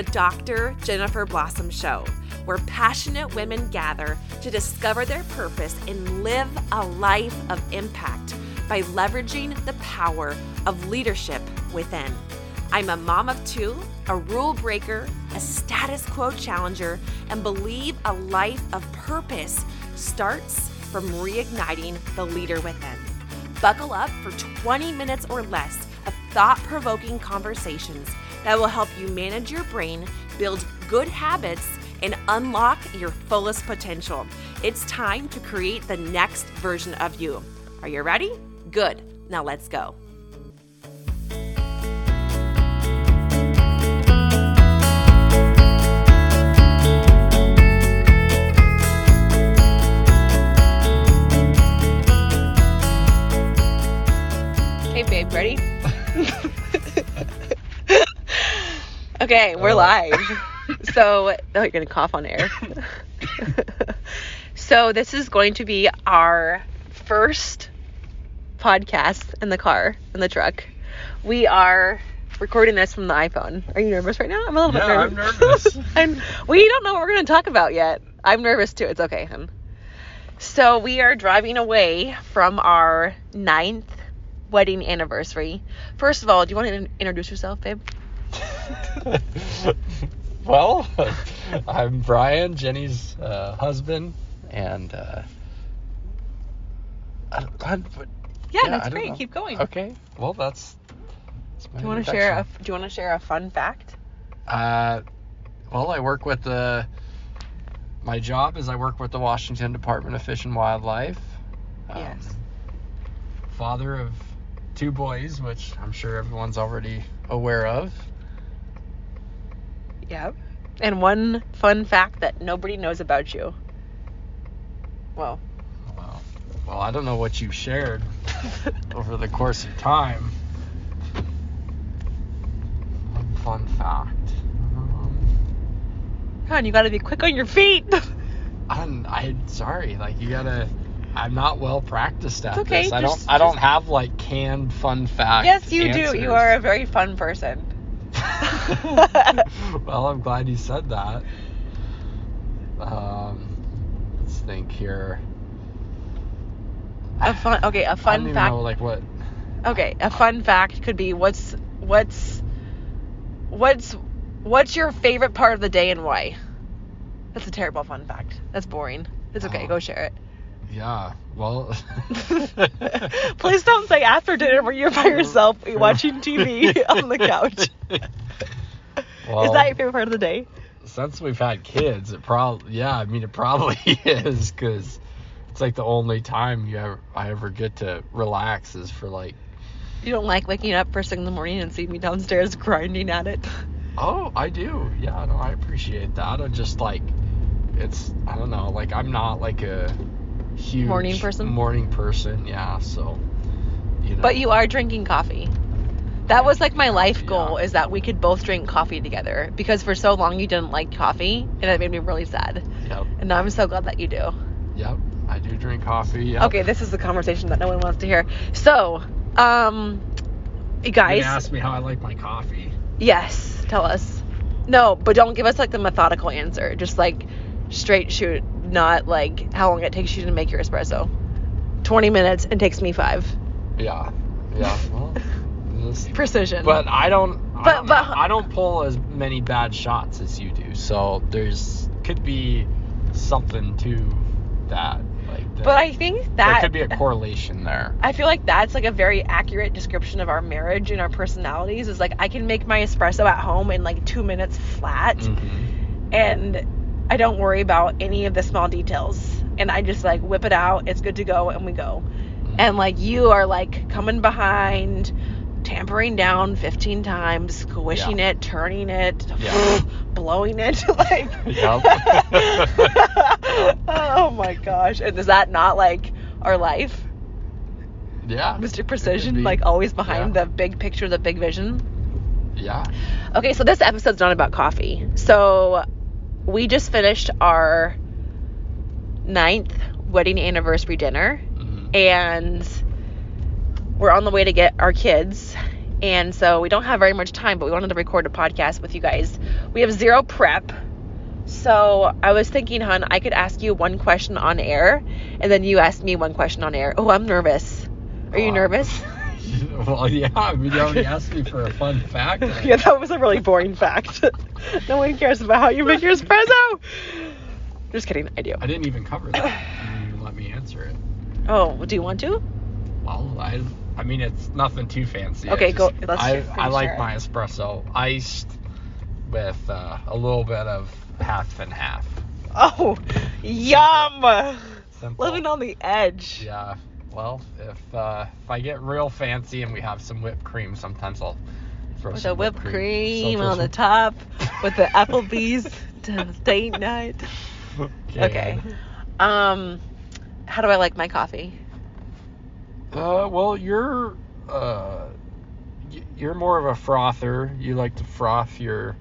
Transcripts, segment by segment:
the Dr. Jennifer Blossom Show, where passionate women gather to discover their purpose and live a life of impact by leveraging the power of leadership within. I'm a mom of two, a rule breaker, a status quo challenger, and believe a life of purpose starts from reigniting the leader within. Buckle up for 20 minutes or less of thought provoking conversations that will help you manage your brain, build good habits, and unlock your fullest potential. It's time to create the next version of you. Are you ready? Good. Now let's go. Okay, we're live. So, oh, you're gonna cough on air. so, this is going to be our first podcast in the car, in the truck. We are recording this from the iPhone. Are you nervous right now? I'm a little Yeah, bit nervous. I'm nervous. and we don't know what we're gonna talk about yet. I'm nervous too. It's okay, hun. So we are driving away from our ninth wedding anniversary. First of all, do you want to in- introduce yourself, babe? well, I'm Brian, Jenny's uh, husband, and uh, I don't, I, but, Yeah, I that's don't great. Keep going. Okay, well that's. that's my Do you want to share a. Do you want to share a fun fact? Uh, well, I work with the. My job is I work with the Washington Department of Fish and Wildlife. Um, Yes. Father of two boys, which I'm sure everyone's already aware of. Yep. And one fun fact that nobody knows about you. Well, Well, well, I don't know what you've shared over the course of time. One fun fact. Um, God, you got to be quick on your feet. I'm, I'm sorry, like you gotta. I'm not well practiced at okay, this. I don't. I don't have like canned fun facts. yes, you do. You are a very fun person. well, I'm glad you said that. Um, let's think here. A fun. Okay, a I don't fun fact. know like what. Okay, a fun fact could be what's what's what's what's your favorite part of the day and why? That's a terrible fun fact. That's boring. It's okay. Oh. Go share it. Yeah. Well. Please don't say after dinner where you're by yourself watching TV on the couch. Well, Is that your favorite part of the day? since we've had kids, it probably yeah. I mean, it probably is because it's like the only time you ever I ever get to relax is for like You don't like waking up first thing in the morning and seeing me downstairs grinding at it. oh I do yeah no I appreciate that. I just like it's I don't know like I'm not like a huge Morning person? morning person yeah so you know But you are drinking coffee. That was like my life goal is that we could both drink coffee together because for so long you didn't like coffee and it made me really sad. yep And now I'm so glad that you do. yep I do drink coffee yep. Okay, this is the conversation that no one wants to hear. So, um you You guys, ask me how I like my coffee. yes, tell us. No, but don't give us like the methodical answer. Just like straight shoot, not like how long it takes you to make your espresso. 20 minutes and takes me 5. Yeah, yeah. Well, this- Precision. but I don't. I But- don't, but- I don't pull as many bad shots as you do. So there's could be something to that. Like, that, But I think that there could be a correlation there. I feel like that's like a very accurate description of our marriage and our personalities. Is like I can make my espresso at home in like two minutes flat, Mhm. and I don't worry about any of the small details. And I just like whip it out. It's good to go, and we go. And like you are like coming behind, tampering down 15 times, squishing Yeah. it, turning it, Yeah. blowing it, like. Oh my gosh! And is that not like our life? yeah. Mr. Precision, be. like always behind Yeah. the big picture, the big vision. Yeah. Okay, so this episode's not about coffee. So we just finished our ninth wedding anniversary dinner, Mhm. and we're on the way to get our kids. And so we don't have very much time, but we wanted to record a podcast with you guys. We have zero prep. So I was thinking, hon, I could ask you one question on air, and then you ask me one question on air. Oh, I'm nervous. Are you oh, Wow. nervous? well, yeah. I mean, you already asked me for a fun fact. yeah, that was a really boring fact. no one cares about how you make your espresso. Just kidding, I do. I didn't even cover that. You didn't even let me answer it. Oh, do you want to? Well, I, I mean, it's nothing too fancy. I Okay, go- just- let's I, I like my espresso iced with uh, a little bit of half and half. Oh, yum! Simple. Living on the edge. Yeah. Well, if uh, if I get real fancy and we have some whipped cream, sometimes I'll throw With some whipped cream So on the top, with the Applebee's to date night. some- Okay. Um, how do I like my coffee? Uh, well, you're uh, you're more of a frother. You like to froth your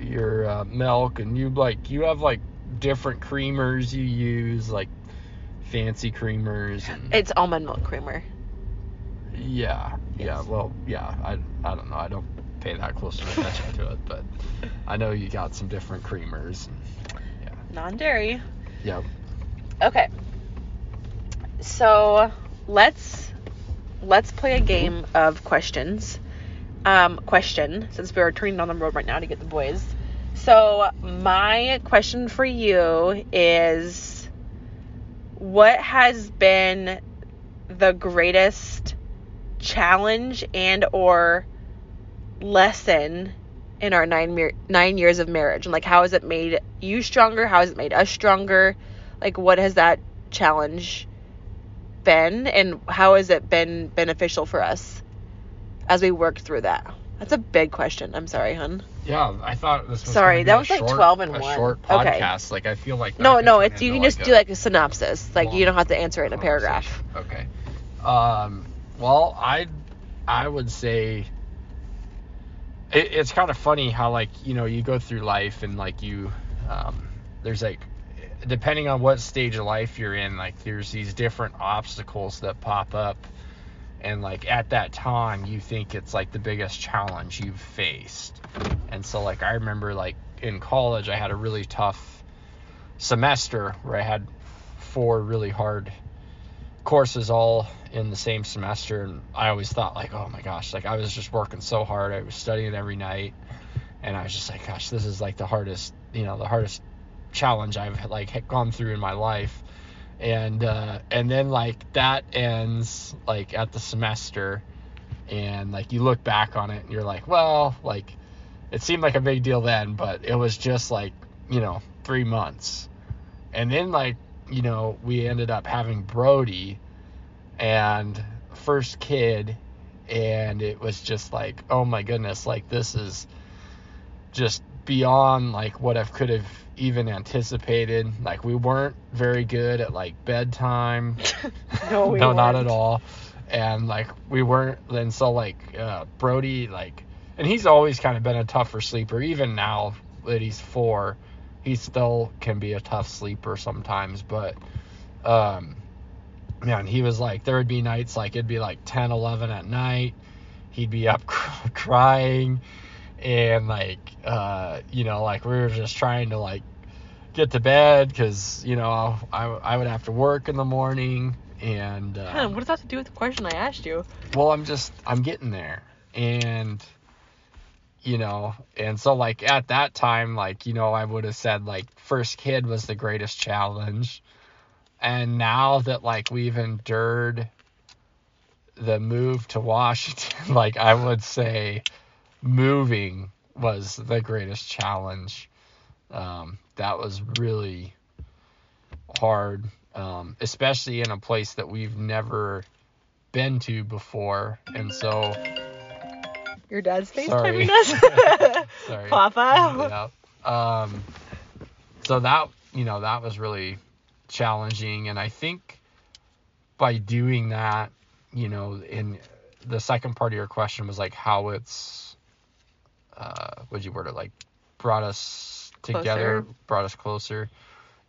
your uh, milk, and you like you have like different creamers you use, like fancy creamers. And, It's almond milk creamer. yeah, yeah. Well, yeah. I I don't know. I don't pay that close attention to it, but I know you got some different creamers. And, yeah. Non-dairy. Yeah. Okay. So let's let's play a game of questions. Um, question, since we are turning on the road right now to get the boys. So my question for you is what has been the greatest challenge and or lesson in our nine mer- nine years of marriage and like how has it made you stronger how has it made us stronger like what has that challenge been and how has it been beneficial for us as we work through that that's a big question i'm sorry hun Yeah, I thought this was. Sorry, that a was like 12 and a one. short Okay. podcast. Like I feel like. no no it's you can just do like a synopsis like you don't have to answer it in a paragraph. Okay. Um. Well, I, I would say. It, it's kind of funny how like you know you go through life and like you, um, there's like, depending on what stage of life you're in, like there's these different obstacles that pop up, and like at that time you think it's like the biggest challenge you've faced, and so like I remember like in college I had a really tough semester where I had four really hard courses all in the same semester. And I always thought like oh my gosh like I was just working so hard. I was studying every night. And I was just like gosh this is like the hardest you know the hardest challenge I've like gone through in my life. And uh and then like that ends like at the semester. And like you look back on it and you're like well like it seemed like a big deal then but it was just like you know 3 months. And then like you know we ended up having Brody and first kid and it was just like oh my goodness like this is just beyond like what I could have even anticipated. Like we weren't very good at like bedtime. No, we no not weren't. at all. And like we weren't and so like uh Brody like and he's always kind of been a tougher sleeper. Even now that he's 4 he still can be a tough sleeper sometimes. But um man he was like there would be nights like it'd be like 10 11 at night. He'd be up crying and like uh you know like we were just trying to like get to bed because you know I, I would have to work in the morning and uh, Hun, what does that have to do with the question i asked you? Well i'm just i'm getting there. And you know and so like at that time like you know i would have said like first kid was the greatest challenge. And now that like we've endured the move to washington like i would say moving was the greatest challenge um, that was really hard um, especially in a place that we've never been to before and so your dad's. FaceTiming us Sorry. papa yeah. Um, so that you know that was really challenging, and I think by doing that, you know, in the second part of your question was like how it's, uh, would you word it like, brought us together, Closer. brought us closer.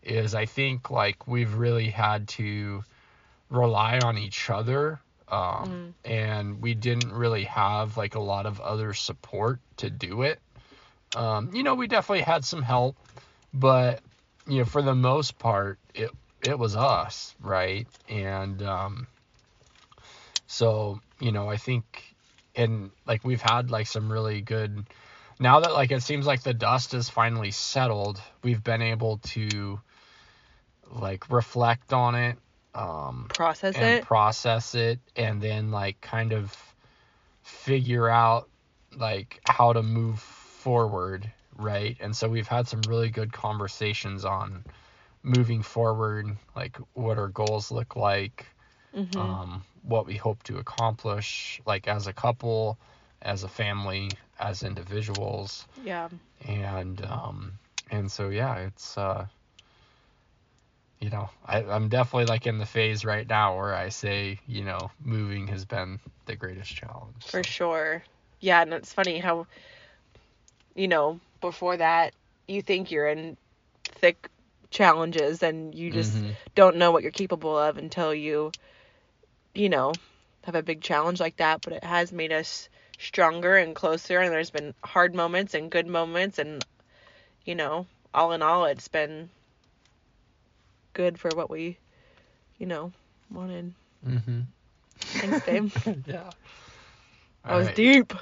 Is I think like we've really had to rely on each other Um, and we didn't really have like a lot of other support to do it. Um, you know, we definitely had some help, but you know, for the most part, it it was us, right? And um, so you know, I think, and like we've had like some really good. Now that like it seems like the dust is finally settled, we've been able to like reflect on it um, Process and it. process it and then like kind of figure out like how to move forward right and so we've had some really good conversations on moving forward like what our goals look like Mhm. um, what we hope to accomplish like as a couple as a family as individuals yeah. and um and so yeah it's uh you know I, i'm definitely like in the phase right now where i say you know moving has been the greatest challenge For so. sure. Yeah, and it's funny how, you know, before that, you think you're in thick challenges and you just Mhm. don't know what you're capable of until you, you know, have a big challenge like that. But it has made us stronger and closer, and there's been hard moments and good moments, and, you know, all in all, it's been good for what we, you know, wanted. Mm-hmm. Thanks, babe. yeah I was Alright. deep.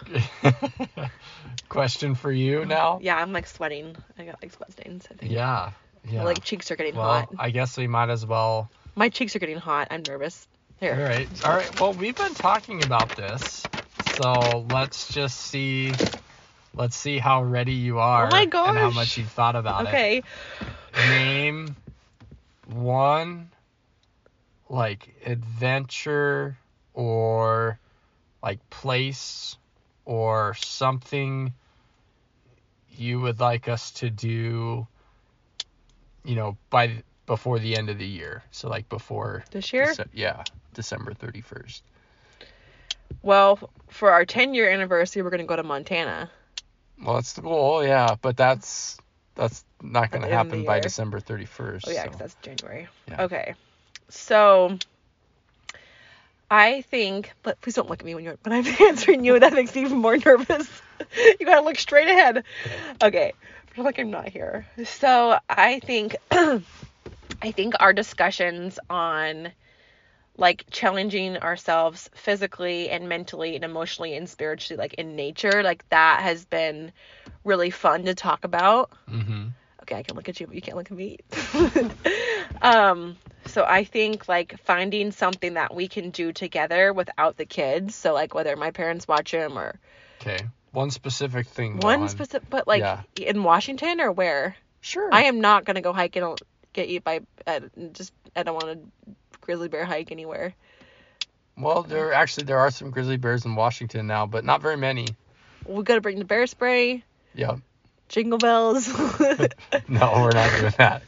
question for you now Yeah, I'm like sweating. I got like sweat stains. I think. yeah yeah My like cheeks are getting well hot. i guess we might as well My cheeks are getting hot. I'm nervous. All Here. right all right well we've been talking about this so let's just see let's see how ready you oh are Oh my and how much you've thought about it Okay. name one like adventure or like place or something you would like us to do you know by before the end of the year so like before This year? Yeah december 31st Well, for our 10 year anniversary, we're gonna go to Montana. well that's the goal yeah but that's that's not going to the end of the happen by december 31st Oh yeah, so. 'cause that's January. Yeah. Okay. So I think, but please don't look at me when you're when I'm answering you. That makes me even more nervous. you gotta look straight ahead. Okay. I feel like I'm not here. So I think I think our discussions on like challenging ourselves physically and mentally and emotionally and spiritually like in nature like that has been really fun to talk about mm-hmm okay, I can look at you, but you can't look at me. um, so I think like finding something that we can do together without the kids. So like whether my parents watch them or okay one specific thing one specific, but like Yeah. in Washington or where? Sure. I am not gonna go hike and get eat by. Uh, just I don't want to grizzly bear hike anywhere. Well, there actually there are some grizzly bears in Washington now, but not very many. We gotta bring the bear spray, Yep. jingle bells. No, we're not doing that.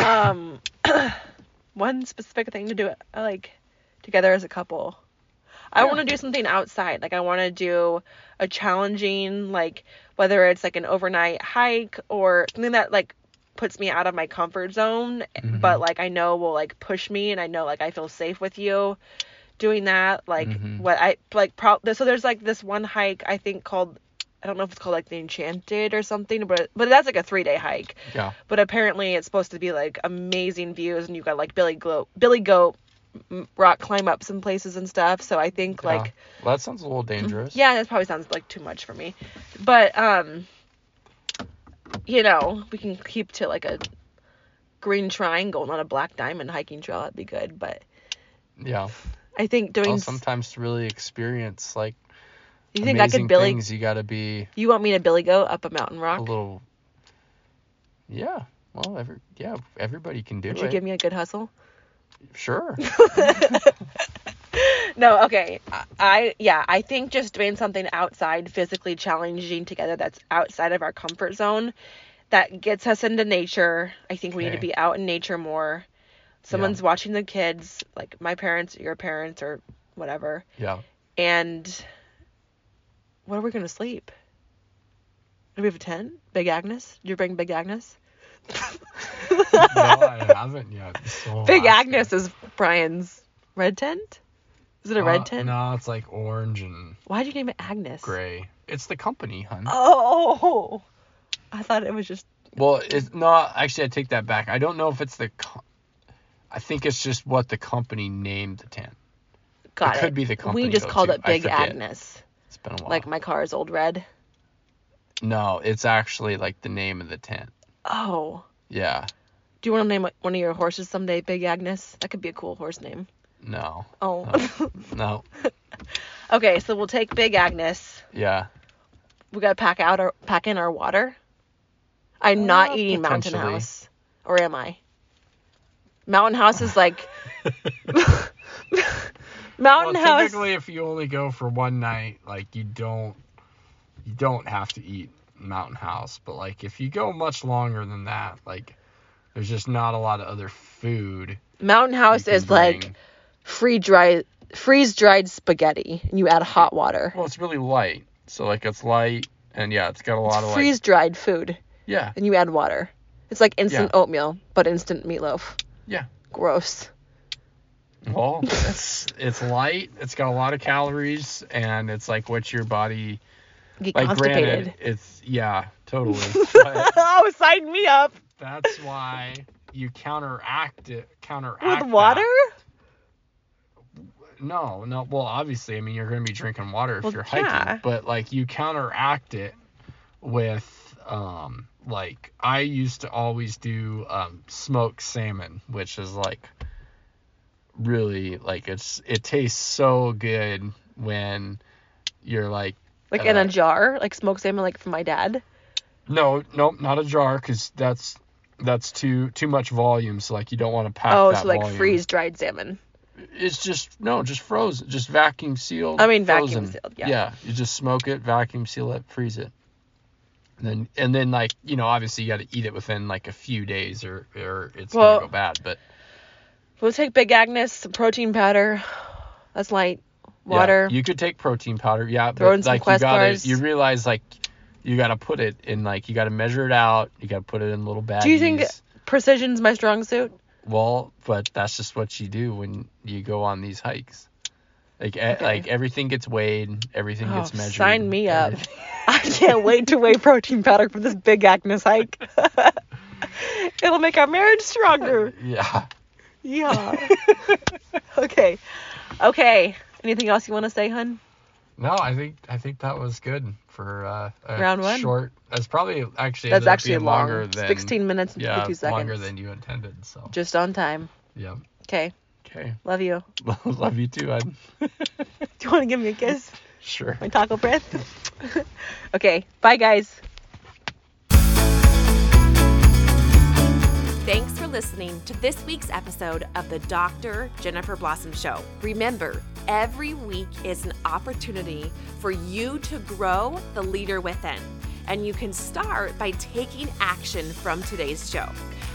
um, one specific thing to do it like together as a couple. I want to do something outside. Like I want to do a challenging, like whether it's like an overnight hike or something that like puts me out of my comfort zone, Mhm. but like I know will like push me, and I know like I feel safe with you doing that. Like Mhm. what I like. Pro- so there's like this one hike I think called. I don't know if it's called like the Enchanted or something, but but that's like a three day hike. Yeah. But apparently it's supposed to be like amazing views, and you got like Billy Goat, Billy Goat rock climb up some places and stuff. So I think Yeah. like Well, that sounds a little dangerous. yeah, that probably sounds like too much for me. But um you know, we can keep to like a green triangle, not a black diamond hiking trail. That'd be good. But Yeah. I think doing Well, sometimes to really experience like you think I could Billy things, you got to be you want me to Billy Goat up a mountain rock? a little. Yeah. Well, every yeah, everybody can do Would it. you give me a good hustle? Sure. no, okay. I- I yeah, I think just doing something outside, physically challenging together that's outside of our comfort zone that gets us into nature. I think we need to be out in nature more. Someone's watching the kids, like my parents, your parents or whatever. Yeah. And where are we going to sleep? Do we have a tent? Big Agnes? Did you bring Big Agnes? no, I haven't yet. So Big Agnes is Brian's red tent. Is it a Uh, red tent? No, it's like orange and Why'd you name it Agnes? gray. It's the company, hun. Oh, I thought it was just. Well, it's no. Actually, I take that back. I don't know if it's the. Co- I think it's just what the company named the tent. Got it. could be the company, We just though, called too. it I Big forget. Agnes, It's been a while. like my car is old red. no, it's actually like the name of the tent. Oh, Yeah. do you want to name one of your horses someday, Big Agnes? That could be a cool horse name. No. Oh. No. okay, so we'll take Big Agnes. Yeah. We gotta pack out our pack in our water. I'm not Uh, eating Mountain. House, or am I? Mountain House is like Mountain well, House. typically, if you only go for one night, like you don't, you don't have to eat Mountain House. But like if you go much longer than that, like there's just not a lot of other food. Mountain House is like bring. Free dry freeze dried spaghetti, and you add hot water. Well, it's really light. So like it's light, and yeah, it's got a lot of. Freeze dried food, Yeah. and you add water. It's like instant oatmeal, but instant meatloaf. Yeah. Gross. Well, it's it's light. It's got a lot of calories, and it's like what your body Get like. constipated. Granted, it's yeah, totally. Oh, sign me up. that's why you counteract it. Counteract With that. No, no. Well, obviously, I mean, you're going to be drinking water if Well, you're hiking, yeah. but like you counteract it with, um, like I used to always do um, smoked salmon, which is like really like it's it tastes so good when you're like Like in Uh, a jar, like smoked salmon, like from my dad. no, no, not a jar, because that's that's too too much volume. So like you don't want to pack Oh, that so like freeze dried salmon. It's just no, just frozen, just vacuum sealed. I mean, vacuum sealed, yeah. Yeah, you just smoke it, vacuum seal it, freeze it, and then and then like you know obviously you got to eat it within like a few days or or it's Well- gonna go bad. But We'll take Big Agnes, some protein powder. That's light. water. yeah, you could take protein powder. Yeah, Throw but in some Quest you gotta bars. you realize like you gotta put it in like you gotta measure it out. You gotta put it in little baggies. Do you think precision's my strong suit? Well, but that's just what you do when you go on these hikes. Like Okay. like everything gets weighed, everything Oh, gets measured. sign me up. I can't wait to weigh protein powder for this Big Agnes hike. It'll make our marriage stronger. Yeah. Yeah. okay. Okay. Anything else you want to say, hun? No, I think I think that was good for uh, a Round one? Short. That's probably actually That's actually being long. longer than 16 minutes and yeah 52 seconds. longer than you intended. So Just on time. yeah. Okay. Okay. Love you. Love you too. Ed. Do you want to give me a kiss? sure. My taco breath? okay. Bye, guys. Thanks for listening to this week's episode of the Dr. Jennifer Blossom Show. Remember, every week is an opportunity for you to grow the leader within, and you can start by taking action from today's show.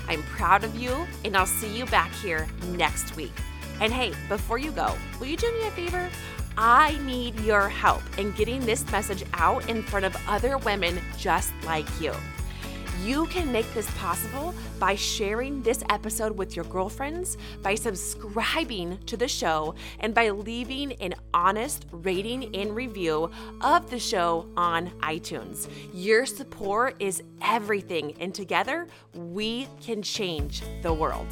I'm proud of you, and I'll see you back here next week. And hey, before you go, will you do me a favor? I need your help in getting this message out in front of other women just like you. You can make this possible by sharing this episode with your girlfriends, by subscribing to the show, and by leaving an honest rating and review of the show on iTunes. Your support is everything, and together we can change the world.